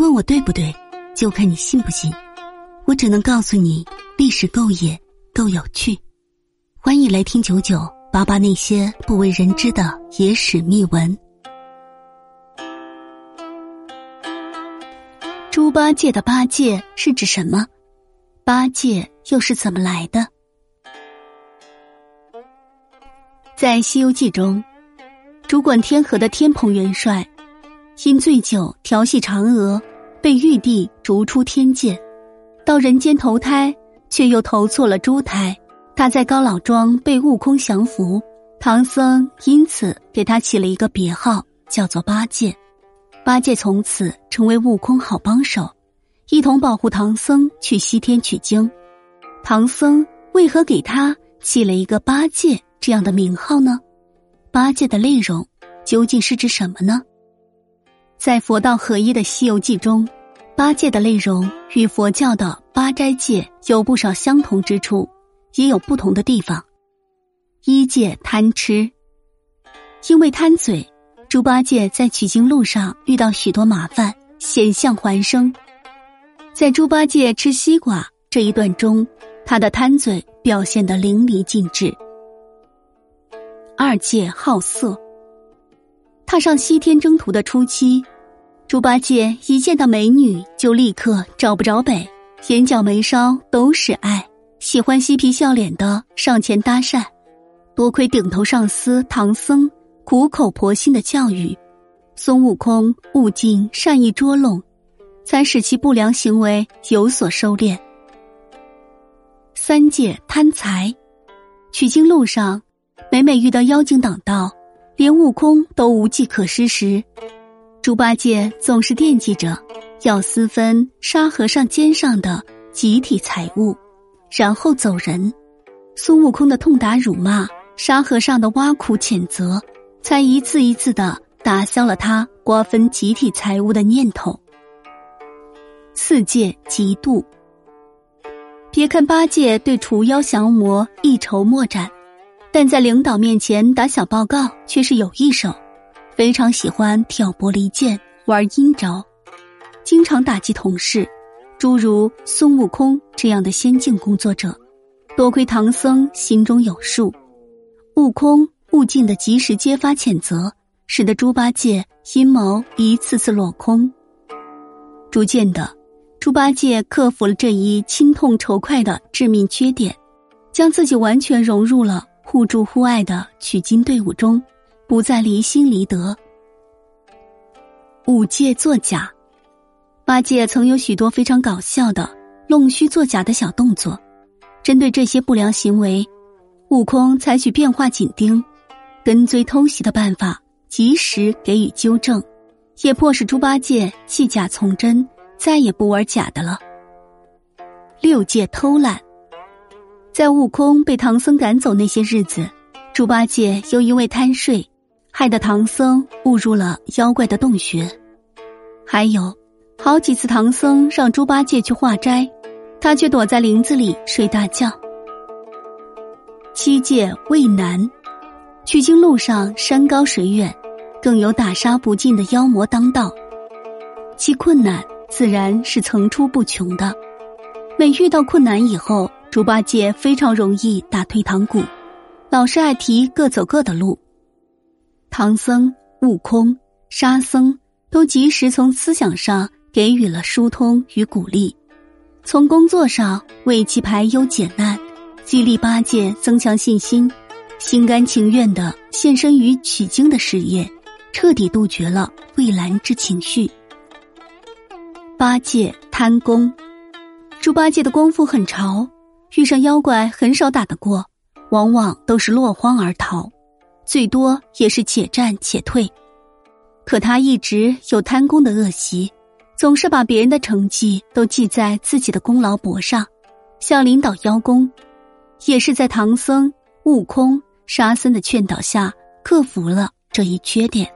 问我对不对，就看你信不信。我只能告诉你，历史够野，够有趣。欢迎来听九九八八那些不为人知的野史秘闻。猪八戒的八戒是指什么？八戒又是怎么来的？在《西游记》中，主管天河的天蓬元帅。因醉酒调戏嫦娥，被玉帝逐出天界，到人间投胎，却又投错了猪胎。他在高老庄被悟空降服，唐僧因此给他起了一个别号，叫做八戒。八戒从此成为悟空好帮手，一同保护唐僧去西天取经。唐僧为何给他起了一个八戒这样的名号呢？八戒的内容究竟是指什么呢？在佛道合一的《西游记》中，八戒的内容与佛教的八斋戒有不少相同之处，也有不同的地方。一戒贪吃，因为贪嘴，猪八戒在取经路上遇到许多麻烦，险象环生。在猪八戒吃西瓜这一段中，他的贪嘴表现得淋漓尽致。二戒好色。踏上西天征途的初期，猪八戒一见到美女就立刻找不着北，眼角眉梢都是爱，喜欢嬉皮笑脸的上前搭讪。多亏顶头上司唐僧苦口婆心的教育，孙悟空、悟净善意捉弄，才使其不良行为有所收敛。三戒贪财，取经路上，每每遇到妖精挡道。连悟空都无计可施时，猪八戒总是惦记着要私分沙和尚肩上的集体财物，然后走人。孙悟空的痛打辱骂，沙和尚的挖苦谴责，才一次一次的打消了他瓜分集体财物的念头。四戒嫉妒。别看八戒对除妖降魔一筹莫展。但在领导面前打小报告却是有一手，非常喜欢挑拨离间、玩阴招，经常打击同事，诸如孙悟空这样的先进工作者。多亏唐僧心中有数，悟空、悟净的及时揭发谴责，使得猪八戒阴谋一次次落空。逐渐的，猪八戒克服了这一心痛仇快的致命缺点，将自己完全融入了。互助互爱的取经队伍中，不再离心离德。五戒作假，八戒曾有许多非常搞笑的弄虚作假的小动作。针对这些不良行为，悟空采取变化紧盯、跟追偷袭的办法，及时给予纠正，也迫使猪八戒弃假从真，再也不玩假的了。六戒偷懒。在悟空被唐僧赶走那些日子，猪八戒又因为贪睡，害得唐僧误入了妖怪的洞穴。还有好几次，唐僧让猪八戒去化斋，他却躲在林子里睡大觉。七戒畏难，取经路上山高水远，更有打杀不尽的妖魔当道，其困难自然是层出不穷的。每遇到困难以后，猪八戒非常容易打退堂鼓，老是爱提各走各的路。唐僧、悟空、沙僧都及时从思想上给予了疏通与鼓励，从工作上为其排忧解难，激励八戒增强信心，心甘情愿的献身于取经的事业，彻底杜绝了畏难之情绪。八戒贪功，猪八戒的功夫很潮。遇上妖怪很少打得过，往往都是落荒而逃，最多也是且战且退。可他一直有贪功的恶习，总是把别人的成绩都记在自己的功劳簿上，向领导邀功。也是在唐僧、悟空、沙僧的劝导下，克服了这一缺点。